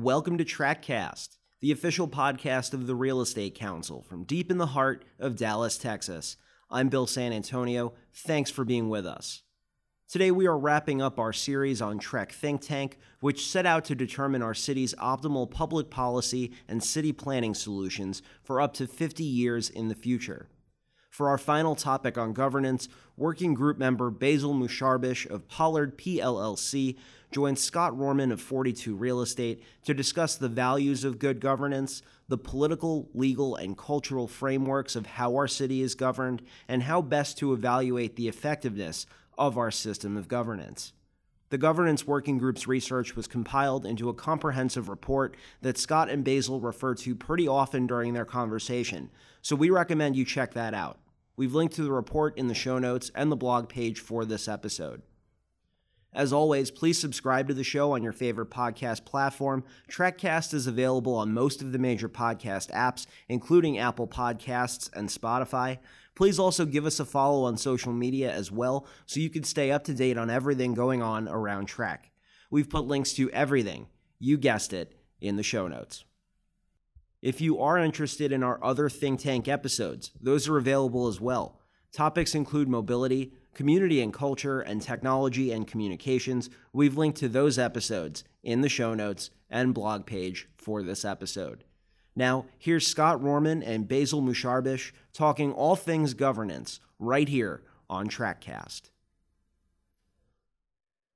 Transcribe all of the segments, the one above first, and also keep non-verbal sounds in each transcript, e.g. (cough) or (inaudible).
Welcome to TrackCast, the official podcast of the Real Estate Council from deep in the heart of Dallas, Texas. I'm Bill San Antonio. Thanks for being with us. Today, we are wrapping up our series on TREC Think Tank, which set out to determine our city's optimal public policy and city planning solutions for up to 50 years in the future. For our final topic on governance, working group member Basil Musharbish of Pollard PLLC joined Scott Rohrman of 42 Real Estate to discuss the values of good governance, the political, legal, and cultural frameworks of how our city is governed, and how best to evaluate the effectiveness of our system of governance. The governance working group's research was compiled into a comprehensive report that Scott and Basil refer to pretty often during their conversation, so we recommend you check that out. We've linked to the report in the show notes and the blog page for this episode. As always, please subscribe to the show on your favorite podcast platform. TrackCast is available on most of the major podcast apps, including Apple Podcasts and Spotify. Please also give us a follow on social media as well so you can stay up to date on everything going on around Track. We've put links to everything, you guessed it, in the show notes. If you are interested in our other Think Tank episodes, those are available as well. Topics include mobility, community and culture, and technology and communications. We've linked to those episodes in the show notes and blog page for this episode. Now, here's Scott Rohrman and Basil Musharbish talking all things governance right here on TrackCast.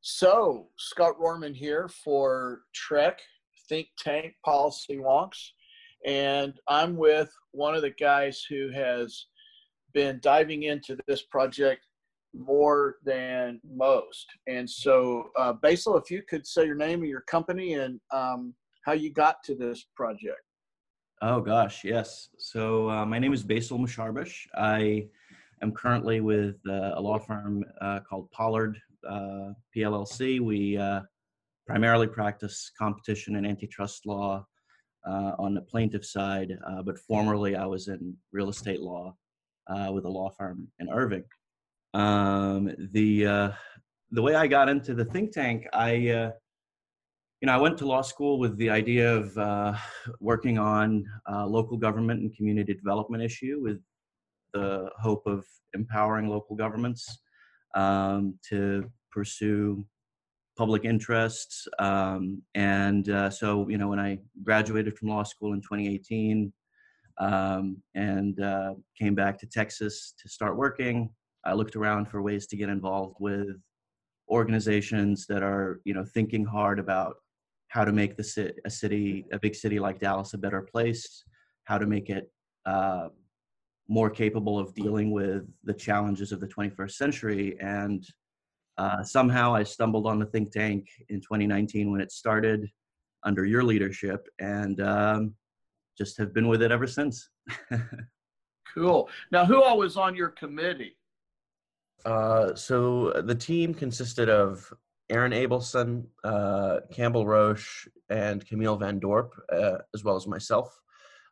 So, Scott Rohrman here for TREC Think Tank Policy Wonks. And I'm with one of the guys who has been diving into this project more than most. And so, uh, Basil, if you could say your name and your company and um, how you got to this project. Oh gosh, yes. So uh, my name is Basil Musharbish. I am currently with uh, a law firm uh, called Pollard uh, PLLC. We uh, primarily practice competition and antitrust law uh, on the plaintiff side, but formerly I was in real estate law with a law firm in Irving. Um, the the way I got into the think tank, I you know, I went to law school with the idea of uh, working on uh, local government and community development issue with the hope of empowering local governments um, to pursue public interests. Um, and uh, so, you know, when I graduated from law school in 2018 um, and uh, came back to Texas to start working, I looked around for ways to get involved with organizations that are, you know, thinking hard about how to make the city, a city, a big city like Dallas, a better place, how to make it uh, more capable of dealing with the challenges of the 21st century. And uh, somehow I stumbled on the think tank in 2019 when it started under your leadership, and um, just have been with it ever since. (laughs) cool. Now, who all was on your committee? Uh, so the team consisted of Aaron Abelson, uh, Campbell Roche, and Camille Van Dorp, uh, as well as myself.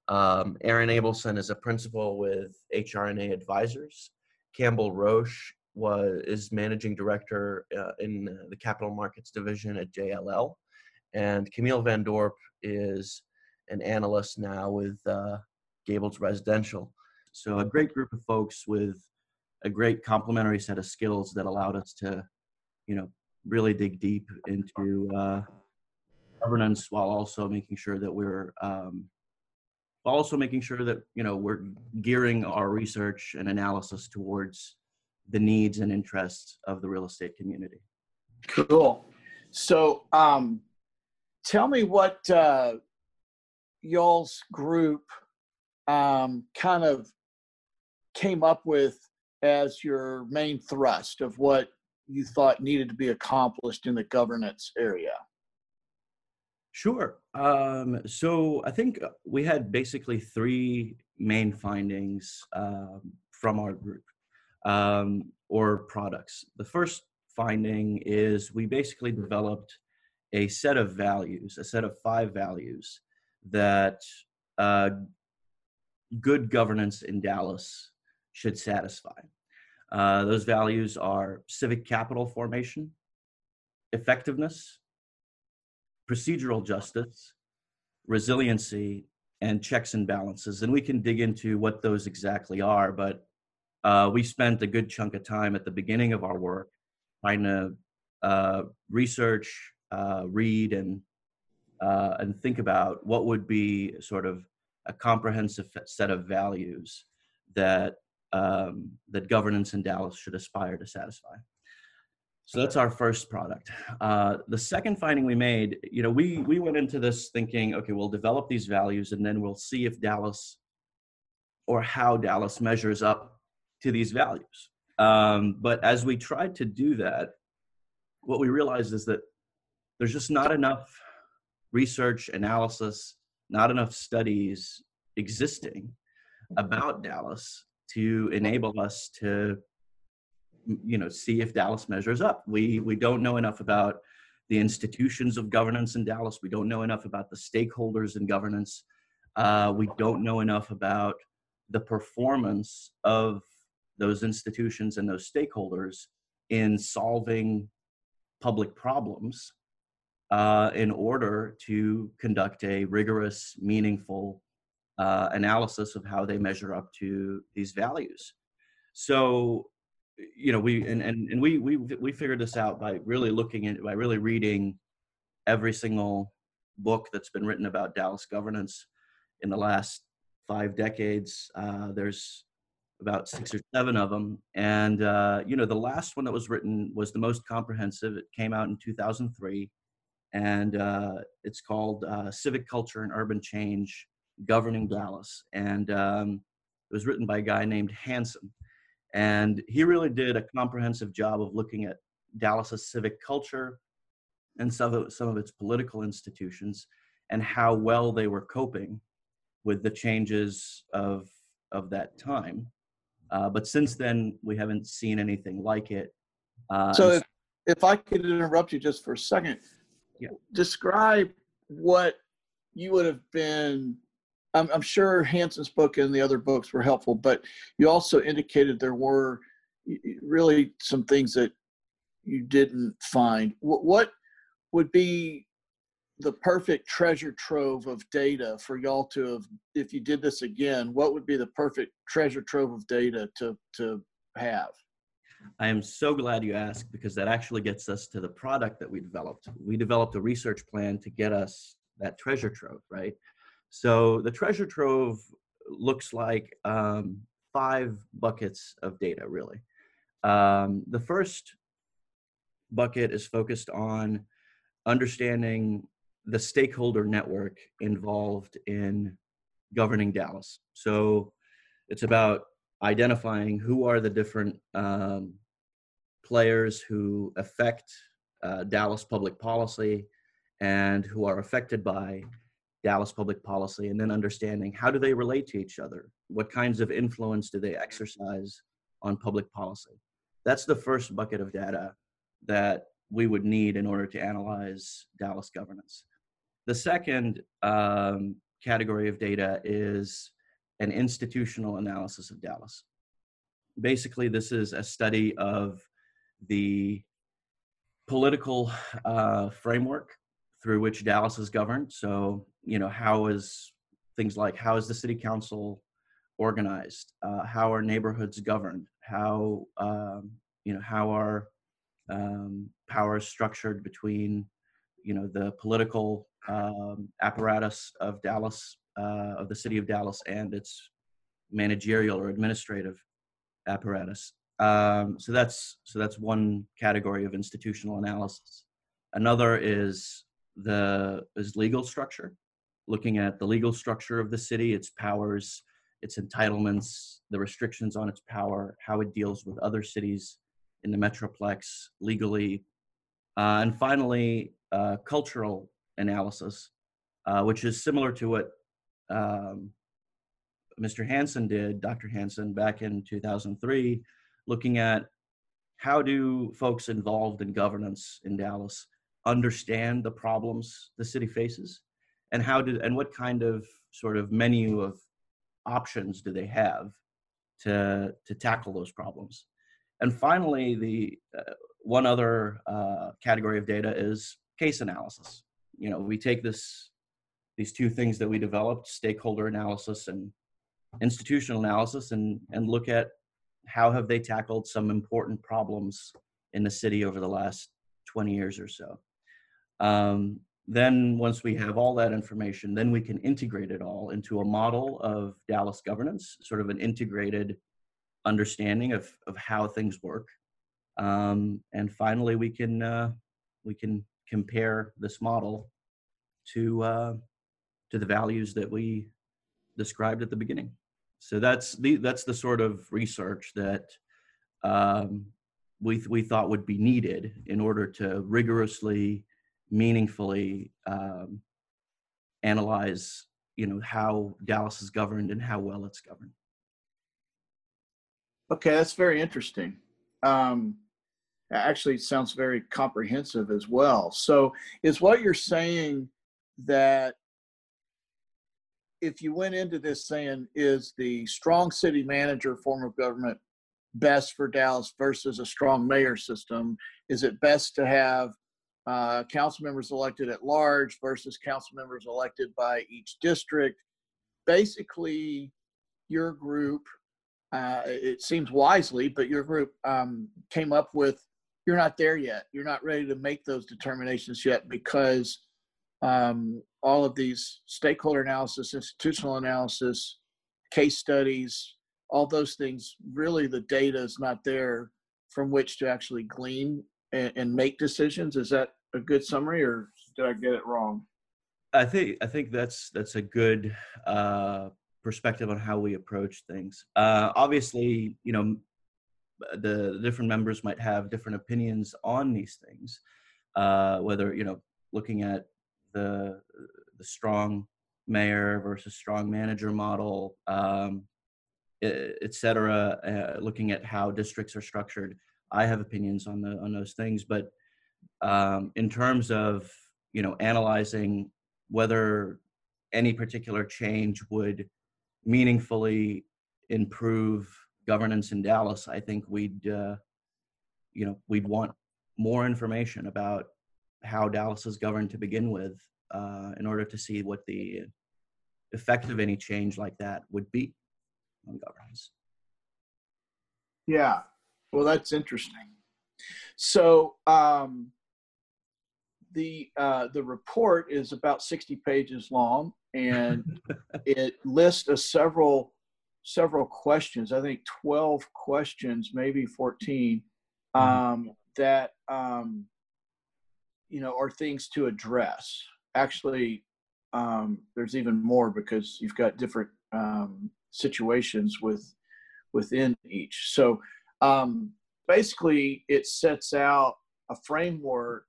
Um, Aaron Abelson is a principal with HR&A Advisors. Campbell Roche was is managing director uh, in the capital markets division at JLL, and Camille Van Dorp is an analyst now with uh, Gables Residential. So a great group of folks with a great complementary set of skills that allowed us to, you know, really dig deep into uh, governance while also making sure that we're um, also making sure that you know we're gearing our research and analysis towards the needs and interests of the real estate community. Cool. So, um, tell me what uh, y'all's group um, kind of came up with as your main thrust of what you thought needed to be accomplished in the governance area? Sure. Um, so I think we had basically three main findings um, from our group um, or products. The first finding is we basically developed a set of values, a set of five values that uh, good governance in Dallas should satisfy. Uh, those values are civic capital formation, effectiveness, procedural justice, resiliency, and checks and balances. And we can dig into what those exactly are, but uh, we spent a good chunk of time at the beginning of our work trying to uh, research, uh, read, and uh, and think about what would be sort of a comprehensive set of values that um, that governance in Dallas should aspire to satisfy. So that's our first product. Uh, the second finding we made, you know, we we went into this thinking, okay, we'll develop these values and then we'll see if Dallas or how Dallas measures up to these values. Um, but as we tried to do that, what we realized is that there's just not enough research analysis, not enough studies existing about Dallas to enable us to you know see if Dallas measures up. We we don't know enough about the institutions of governance in Dallas. We don't know enough about the stakeholders in governance. Uh, we don't know enough about the performance of those institutions and those stakeholders in solving public problems uh, in order to conduct a rigorous, meaningful uh, analysis of how they measure up to these values. So, you know, we and and, and we we we figured this out by really looking at by really reading every single book that's been written about Dallas governance in the last five decades. Uh, there's about six or seven of them, and uh, you know, the last one that was written was the most comprehensive. It came out in 2003 and uh, it's called uh, Civic Culture and Urban Change Governing Dallas. And um, it was written by a guy named Hanson. And he really did a comprehensive job of looking at Dallas's civic culture and some of, some of its political institutions and how well they were coping with the changes of, of that time. Uh, but since then, we haven't seen anything like it. Uh, so, if, if I could interrupt you just for a second, yeah. describe what you would have been I'm, I'm, sure Hanson's book and the other books were helpful, but you also indicated there were really some things that you didn't find. What, what would be the perfect treasure trove of data for y'all to have, if you did this again, what would be the perfect treasure trove of data to, to have? I am so glad you asked because that actually gets us to the product that we developed. We developed a research plan to get us that treasure trove, right? So the treasure trove looks like um, five buckets of data, really. Um, the first bucket is focused on understanding the stakeholder network involved in governing Dallas. So it's about identifying who are the different um, players who affect uh, Dallas public policy and who are affected by Dallas public policy, and then understanding how do they relate to each other? What kinds of influence do they exercise on public policy? That's the first bucket of data that we would need in order to analyze Dallas governance. The second um, category of data is an institutional analysis of Dallas. Basically, this is a study of the political uh, framework through which Dallas is governed. So, you know, how is things like how is the city council organized? Uh, how are neighborhoods governed? How, um, you know, how are um, powers structured between, you know, the political um, apparatus of Dallas uh, of the city of Dallas and its managerial or administrative apparatus. Um, so that's so that's one category of institutional analysis. Another is the is legal structure, looking at the legal structure of the city, its powers, its entitlements, the restrictions on its power, how it deals with other cities in the metroplex legally, uh, and finally, uh, cultural analysis, uh, which is similar to what um, Mr. Hanson did, Dr. Hanson, back in 2003, looking at how do folks involved in governance in Dallas understand the problems the city faces, and how do and what kind of sort of menu of options do they have to to tackle those problems? And finally, the uh, one other uh, category of data is case analysis. You know, we take this these two things that we developed: stakeholder analysis and institutional analysis, and and look at how have they tackled some important problems in the city over the last 20 years or so. Um, then once we have all that information, then we can integrate it all into a model of Dallas governance, sort of an integrated understanding of, of how things work. Um, and finally, we can uh, we can compare this model to uh, to the values that we described at the beginning. So that's the that's the sort of research that um, we we thought would be needed in order to rigorously, meaningfully um, analyze you know how Dallas is governed and how well it's governed. Okay, that's very interesting. Um, actually, sounds very comprehensive as well. So, is what you're saying that if you went into this saying, is the strong city manager form of government best for Dallas versus a strong mayor system? Is it best to have uh, council members elected at large versus council members elected by each district? Basically, your group uh, it seems wisely, but your group um, came up with you're not there yet. You're not ready to make those determinations yet because um, all of these stakeholder analysis, institutional analysis, case studies, all those things, really the data is not there from which to actually glean and, and make decisions. Is that a good summary or did I get it wrong? I think I think that's that's a good uh, perspective on how we approach things. Uh, obviously, you know, the, different members might have different opinions on these things. Uh, whether you know, looking at the the strong mayor versus strong manager model, um, et cetera. Uh, looking at how districts are structured, I have opinions on the on those things. But um, in terms of you know analyzing whether any particular change would meaningfully improve governance in Dallas, I think we'd, uh, you know, we'd want more information about how Dallas is governed to begin with, uh, in order to see what the effect of any change like that would be on governance. Yeah, well, that's interesting. So um, the uh, the report is about sixty pages long, and (laughs) it lists a several several questions. I think twelve questions, maybe 14 mm-hmm. um, that um, you know are things to address. Actually, um, there's even more because you've got different um, situations with within each. So um, basically, it sets out a framework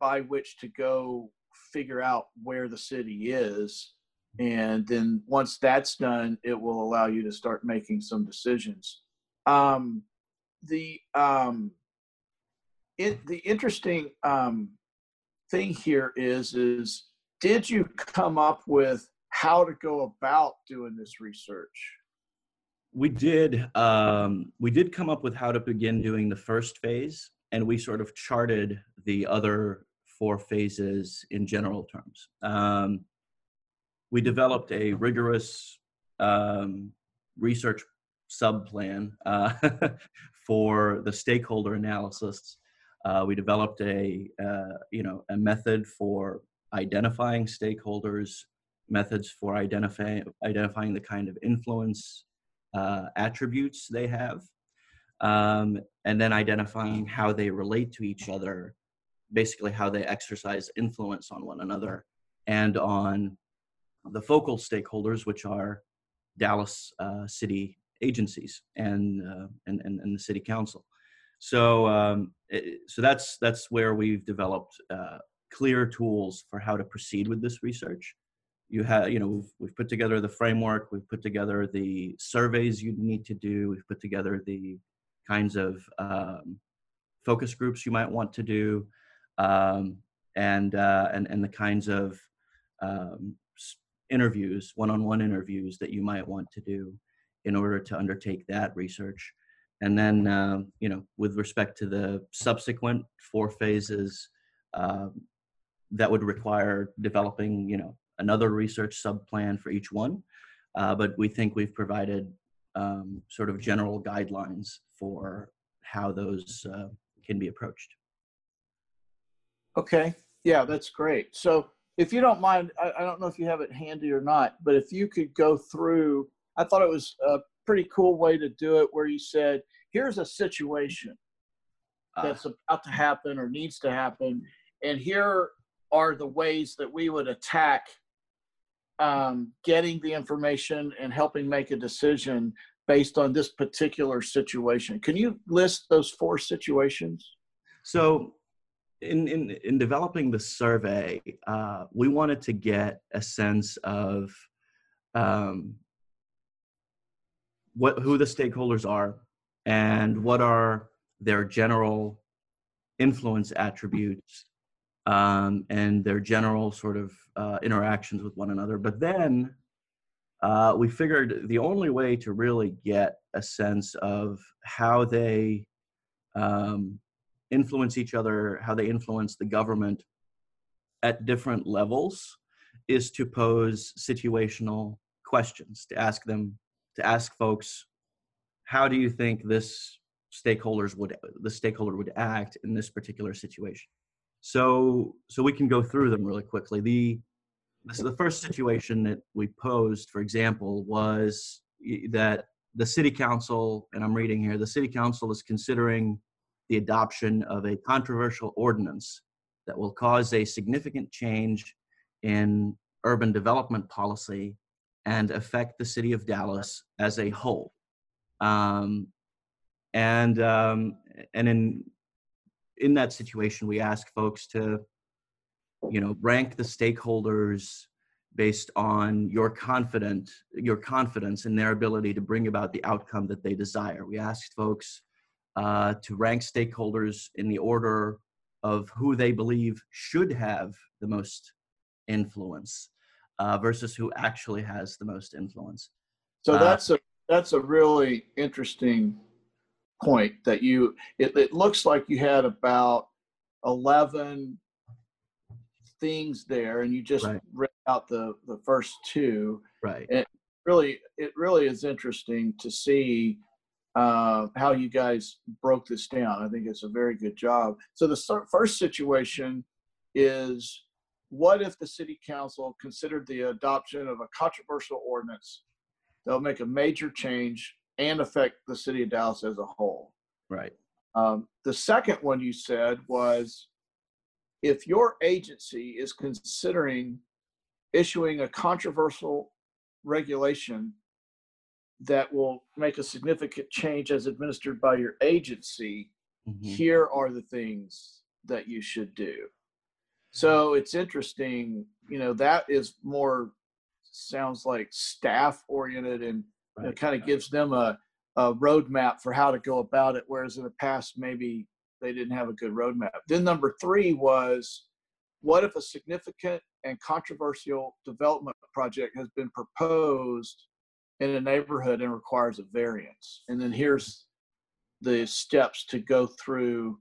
by which to go figure out where the city is and then once that's done it will allow you to start making some decisions um, the um, it, the interesting um, thing here is is did you come up with how to go about doing this research we did um, we did come up with how to begin doing the first phase and we sort of charted the other four phases in general terms. Um, we developed a rigorous um, research subplan uh, (laughs) for the stakeholder analysis. Uh, we developed a uh, you know a method for identifying stakeholders, methods for identifying identifying the kind of influence uh, attributes they have, um, and then identifying how they relate to each other basically how they exercise influence on one another and on the focal stakeholders, which are Dallas uh, city agencies and, uh, and, and, and, the city council. So, um, it, so that's, that's where we've developed uh, clear tools for how to proceed with this research. You have, you know, we've, we've put together the framework, we've put together the surveys you need to do, we've put together the kinds of um, focus groups you might want to do um, and, uh, and, and the kinds of um, interviews, one-on-one interviews that you might want to do in order to undertake that research. And then, uh, you know, with respect to the subsequent four phases, uh, that would require developing, you know, another research sub-plan for each one, uh, but we think we've provided um, sort of general guidelines for how those uh, can be approached. Okay, yeah, that's great. So if you don't mind, I, I don't know if you have it handy or not, but if you could go through, I thought it was a pretty cool way to do it where you said, here's a situation Uh, that's about to happen or needs to happen, and here are the ways that we would attack um, getting the information and helping make a decision based on this particular situation. Can you list those four situations? So, in in in developing the survey, uh, we wanted to get a sense of um, what who the stakeholders are and what are their general influence attributes um, and their general sort of uh, interactions with one another. But then uh, we figured the only way to really get a sense of how they um, influence each other, how they influence the government at different levels, is to pose situational questions, to ask them, to ask folks, how do you think this stakeholders would the stakeholder would act in this particular situation? So so we can go through them really quickly. The this is the first situation that we posed, for example, was that the city council, and I'm reading here, the city council is considering the adoption of a controversial ordinance that will cause a significant change in urban development policy and affect the city of Dallas as a whole. Um, and um, and in in that situation, we ask folks to, you know, rank the stakeholders based on your confident your confidence in their ability to bring about the outcome that they desire. We asked folks uh, to rank stakeholders in the order of who they believe should have the most influence uh, versus who actually has the most influence. So Uh, that's a that's a really interesting point that you it, it looks like you had about 11 things there and you just Right. read out the the first two Right. And really it really is interesting to see uh, how you guys broke this down. I think it's a very good job. So the first situation is what if the city council considered the adoption of a controversial ordinance that will make a major change and affect the city of dallas as a whole? Right. um, the second one you said was if your agency is considering issuing a controversial regulation that will make a significant change as administered by your agency, Mhm. here are the things that you should do. So it's interesting, you know, that is more sounds like staff oriented and it kind of gives them a, a roadmap for how to go about it. Whereas in the past, maybe they didn't have a good roadmap. Then number three was what if a significant and controversial development project has been proposed in a neighborhood and requires a variance? And then here's the steps to go through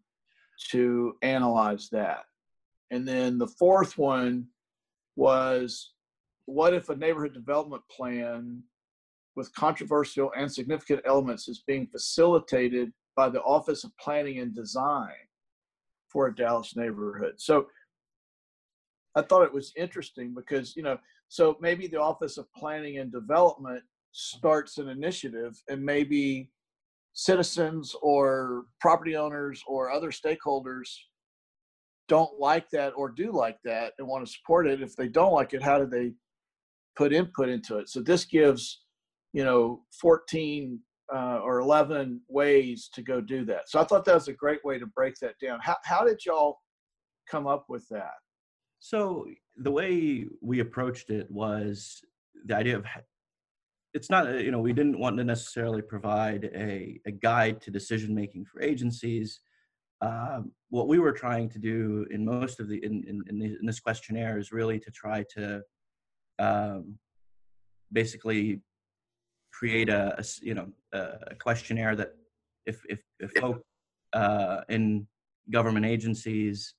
to analyze that. And then the fourth one was what if a neighborhood development plan with controversial and significant elements is being facilitated by the Office of Planning and Design for a Dallas neighborhood? So I thought it was interesting because, you know, so maybe the Office of Planning and Development starts an initiative and maybe citizens or property owners or other stakeholders don't like that or do like that and want to support it. If they don't like it, how do they put input into it? So this gives, you know, 14 uh, or 11 ways to go do that. So I thought that was a great way to break that down. How, how did y'all come up with that? So the way we approached it was the idea of it's not uh, you know we didn't want to necessarily provide a, a guide to decision making for agencies. Um, what we were trying to do in most of the in, in, in, the, in this questionnaire is really to try to um, basically create a you know a a questionnaire that if if, if folk uh, in government agencies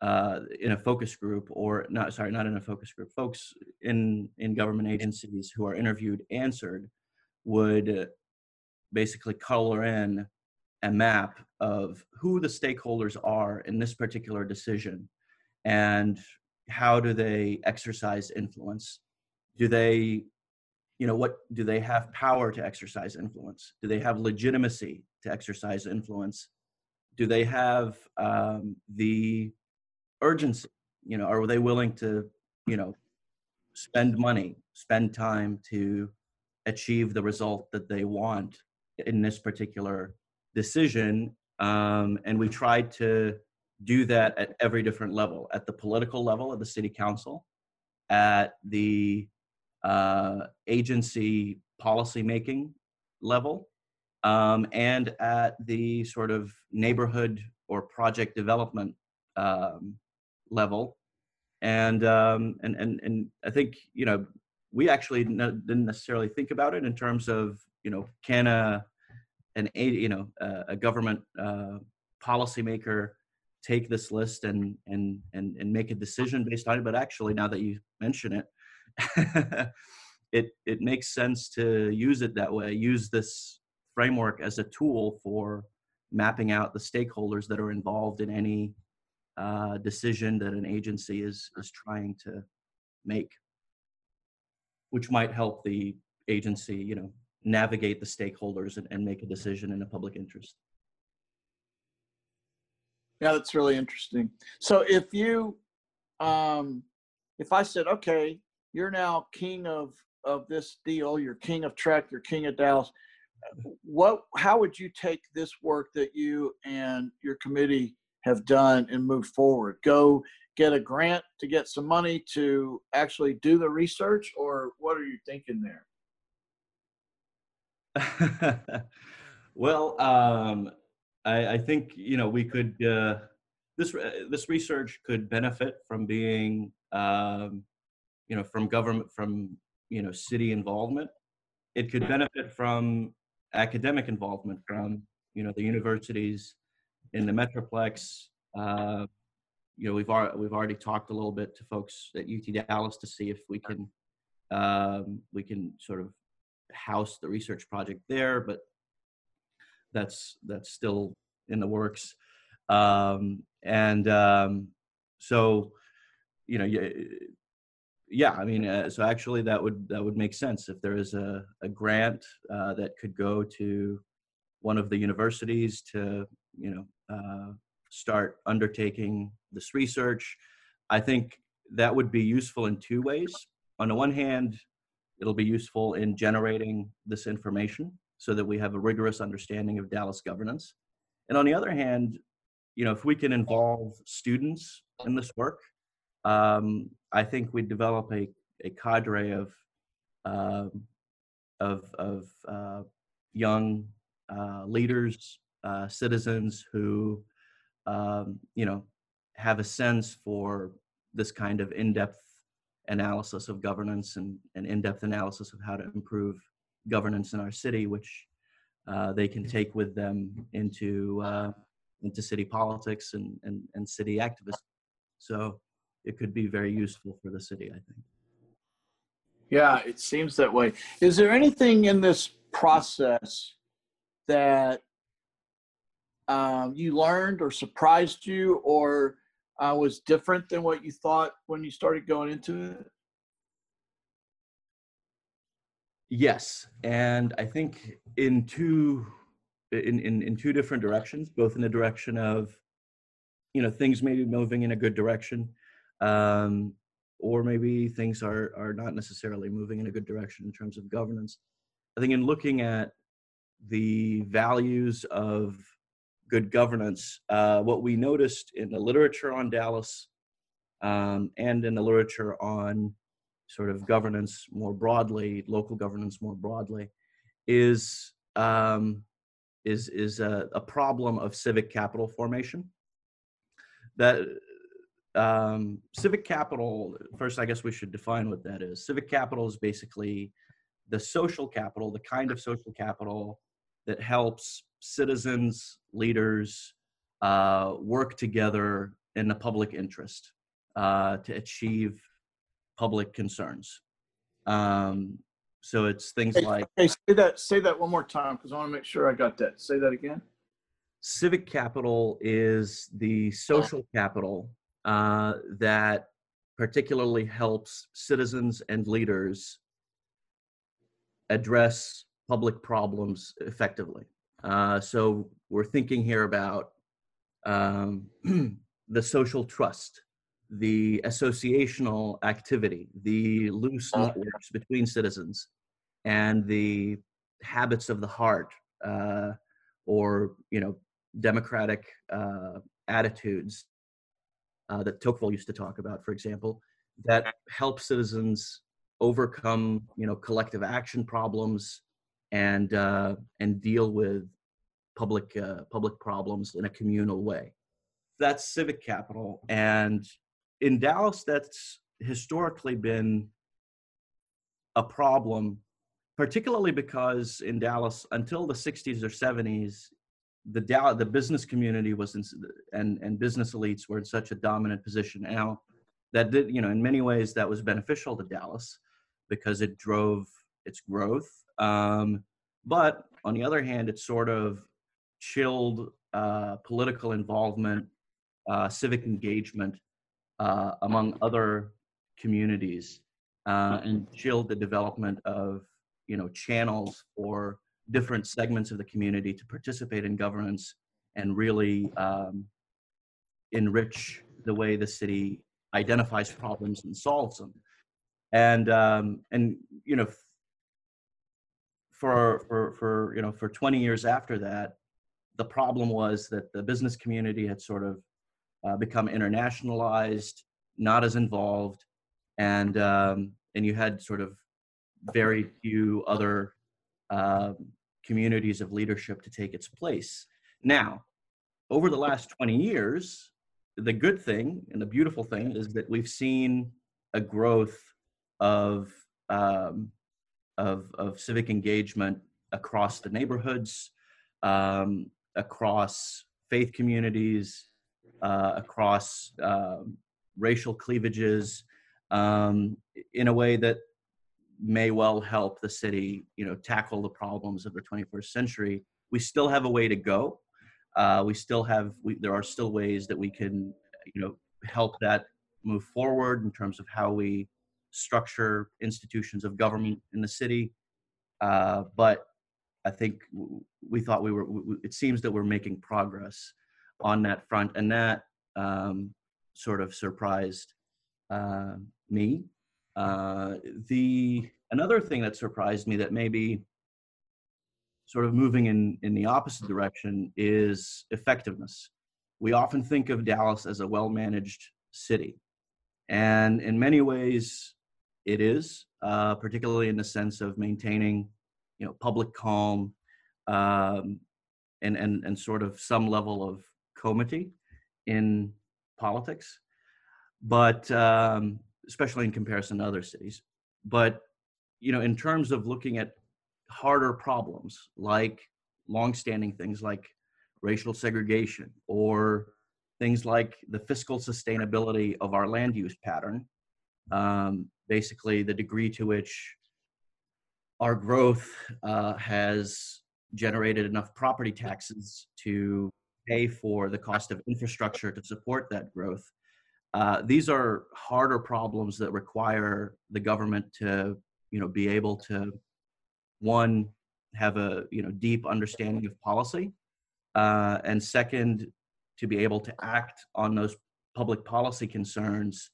uh, in a focus group or not sorry not in a focus group folks in in government agencies who are interviewed answered would basically color in a map of who the stakeholders are in this particular decision and how do they exercise influence? Do they you know what do they have power to exercise influence? Do they have legitimacy to exercise influence? Do they have um, the urgency you know are they willing to you know spend money spend time to achieve the result that they want in this particular decision? Um, and we tried to do that at every different level at the political level of the city council at the uh, agency policy making level um, and at the sort of neighborhood or project development um, level. And um, and and and I think you know we actually didn't necessarily think about it in terms of you know can a an a you know a, a government uh, policymaker take this list and and and and make a decision based on it? But actually now that you mention it (laughs) it it makes sense to use it that way use this framework as a tool for mapping out the stakeholders that are involved in any uh, decision that an agency is is trying to make which might help the agency you know navigate the stakeholders and, and make a decision in a public interest. Yeah that's really interesting. So if you um if i said okay you're now king of of this deal you're king of TREC you're king of dallas what how would you take this work that you and your committee have done and move forward. Go get a grant to get some money to actually do the research or what are you thinking there? (laughs) Well um, I, I, think you know we could uh, this this research could benefit from being um, you know from government from you know city involvement. It could benefit from academic involvement from you know the universities in the metroplex uh, you know we've already we've already talked a little bit to folks at ut dallas to see if we can um, we can sort of house the research project there but that's that's still in the works. Um, and um, so you know yeah i mean uh, so actually that would that would make sense if there is a, a grant uh, that could go to one of the universities to you know uh, start undertaking this research. I think that would be useful in two ways. On the one hand it'll be useful in generating this information so that we have a rigorous understanding of dallas governance. And on the other hand you know if we can involve students in this work um, I think we develop a, a cadre of um, of, of uh, young uh, leaders, uh, citizens who um, you know have a sense for this kind of in-depth analysis of governance and, and in-depth analysis of how to improve governance in our city, which uh, they can take with them into uh, into city politics and, and, and city activism. So it could be very useful for the city, I think. Yeah, it seems that way. Is there anything in this process that um, you learned or surprised you or uh, was different than what you thought when you started going into it? Yes, and I think in two in, in in two different directions, both in the direction of you know things maybe moving in a good direction, um, or maybe things are are not necessarily moving in a good direction in terms of governance. I think in looking at the values of good governance, uh, what we noticed in the literature on Dallas um, and in the literature on sort of governance more broadly, local governance more broadly, is um, is is a, a problem of civic capital formation. That um, civic capital, first, I guess we should define what that is. Civic capital is basically the social capital, the kind of social capital that helps citizens, leaders uh, work together in the public interest uh, to achieve public concerns. Um, so it's things Hey, like say that, say that one more time, because I want to make sure I got that. Say that again. civic capital is the social capital uh, that particularly helps citizens and leaders address public problems effectively. Uh, so we're thinking here about um, (clears throat) the social trust, the associational activity, the loose networks between citizens, and the habits of the heart, uh, or you know, democratic uh, attitudes uh, that Tocqueville used to talk about, for example, that help citizens overcome you know collective action problems and uh, and deal with public uh, public problems in a communal way. That's civic capital, and in Dallas, that's historically been a problem, particularly because in Dallas, until the '60s or '70s, the Dow- the business community was in, and and business elites were in such a dominant position. Now, that did you know in many ways that was beneficial to Dallas because it drove its growth. Um, but on the other hand, it sort of chilled uh, political involvement, uh, civic engagement uh, among other communities, uh, and chilled the development of you know channels for different segments of the community to participate in governance and really um, enrich the way the city identifies problems and solves them. And um, and you know for for for you know for 20 years after that the problem was that the business community had sort of uh, become internationalized not as involved and um, and you had sort of very few other uh, communities of leadership to take its place. Now over the last 20 years the good thing and the beautiful thing is that we've seen a growth of um, of, of civic engagement across the neighborhoods, um, across faith communities, uh, across um, racial cleavages, um, in a way that may well help the city, you know, tackle the problems of the 21st century. We still have a way to go. Uh, we still have, we, there are still ways that we can, you know, help that move forward in terms of how we structure institutions of government in the city. Uh, but I think we thought we were, w- w- it seems that we're making progress on that front. And that um, sort of surprised uh, me. Uh, the another thing that surprised me that maybe sort of moving in in the opposite direction is effectiveness. We often think of Dallas as a well managed city, and in many ways, it is, uh, particularly in the sense of maintaining, you know, public calm um, and and and sort of some level of comity in politics, but um, especially in comparison to other cities. But you know, in terms of looking at harder problems like longstanding things like racial segregation or things like the fiscal sustainability of our land use pattern, um, basically the degree to which our growth uh, has generated enough property taxes to pay for the cost of infrastructure to support that growth. Uh, these are harder problems that require the government to, you know, be able to, one, have a you know deep understanding of policy, uh, and second, to be able to act on those public policy concerns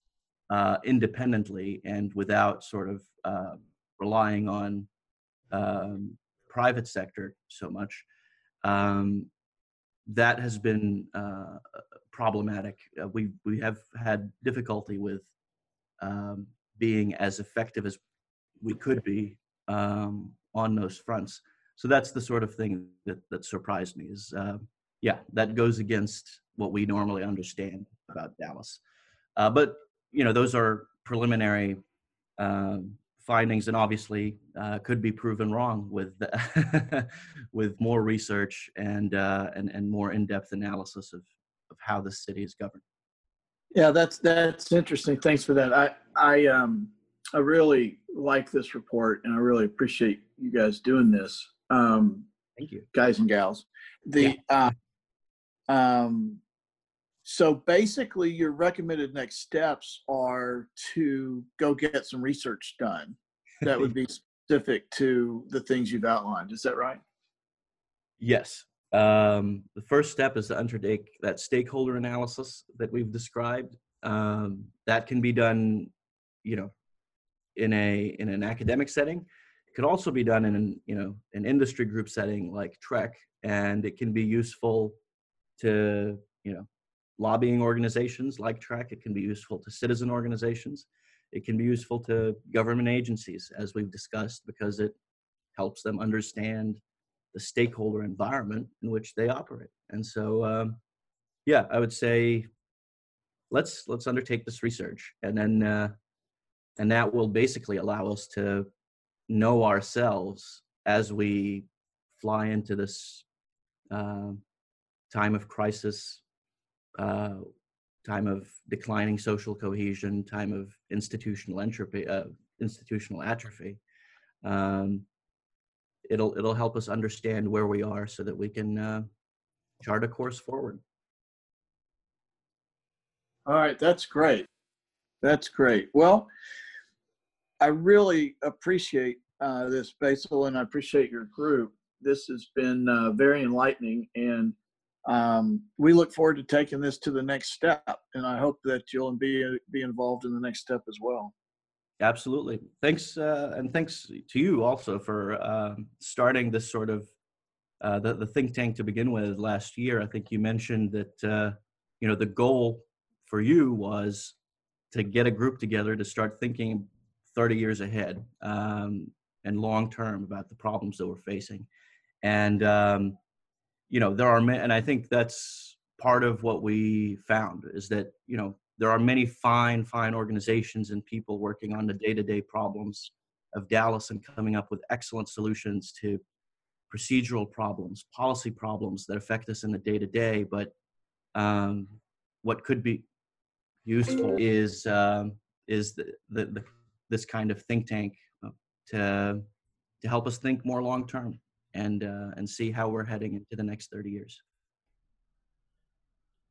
uh, independently and without sort of uh, relying on um, private sector so much. Um, that has been uh, problematic. Uh, we we have had difficulty with um, being as effective as we could be um, on those fronts. So that's the sort of thing that that surprised me. Is uh, yeah, that goes against what we normally understand about Dallas. Uh, but you know, those are preliminary um, findings, and obviously uh, could be proven wrong with (laughs) with more research and uh, and and more in-depth analysis of of how the city is governed. Yeah, that's that's interesting. Thanks for that. I I um I really like this report, and I really appreciate you guys doing this. Um, Thank you. guys and gals. The uh, um, so basically, your recommended next steps are to go get some research done. That would (laughs) be specific to the things you've outlined. Is that right? Yes. Um, the first step is to undertake that stakeholder analysis that we've described. Um, that can be done, you know, in a in an academic setting. It could also be done in an you know an industry group setting like TREC, and it can be useful to you know lobbying organizations like TREC It can be useful to citizen organizations. It can be useful to government agencies, as we've discussed, because it helps them understand the stakeholder environment in which they operate. And so, um, yeah, I would say let's let's undertake this research, and then uh, and that will basically allow us to know ourselves as we fly into this uh, time of crisis, uh, time of declining social cohesion, time of institutional entropy, uh, institutional atrophy. Um, it'll it'll help us understand where we are so that we can uh, chart a course forward. All right, that's great. That's great. Well, I really appreciate uh, this, Basil, and I appreciate your group. This has been uh, very enlightening, and um, we look forward to taking this to the next step. And I hope that you'll be be involved in the next step as well. Absolutely. Thanks, uh, and thanks to you also for um, starting this sort of uh, the the think tank to begin with last year. I think you mentioned that uh, you know the goal for you was to get a group together to start thinking 30 years ahead um, and long term about the problems that we're facing. And um, you know there are, and I think that's part of what we found is that you know there are many fine, fine organizations and people working on the day-to-day problems of Dallas and coming up with excellent solutions to procedural problems, policy problems that affect us in the day-to-day. But um, what could be useful is um, is the, the, the this kind of think tank uh, to to help us think more long term and uh, and see how we're heading into the next 30 years.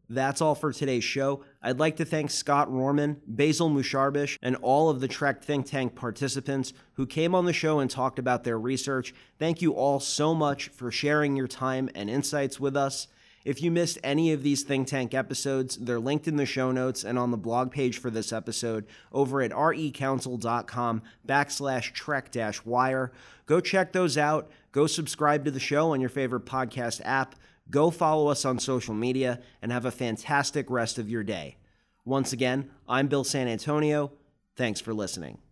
That's all for today's show. I'd like to thank Scott Rorman, Basil Musharbish, and all of the TREC Think Tank participants who came on the show and talked about their research. Thank you all so much for sharing your time and insights with us. If you missed any of these Think Tank episodes, they're linked in the show notes and on the blog page for this episode over at recouncil.com backslash trec dash wire. Go check those out. Go subscribe to the show on your favorite podcast app. Go follow us on social media and have a fantastic rest of your day. Once again, I'm Bill San Antonio. Thanks for listening.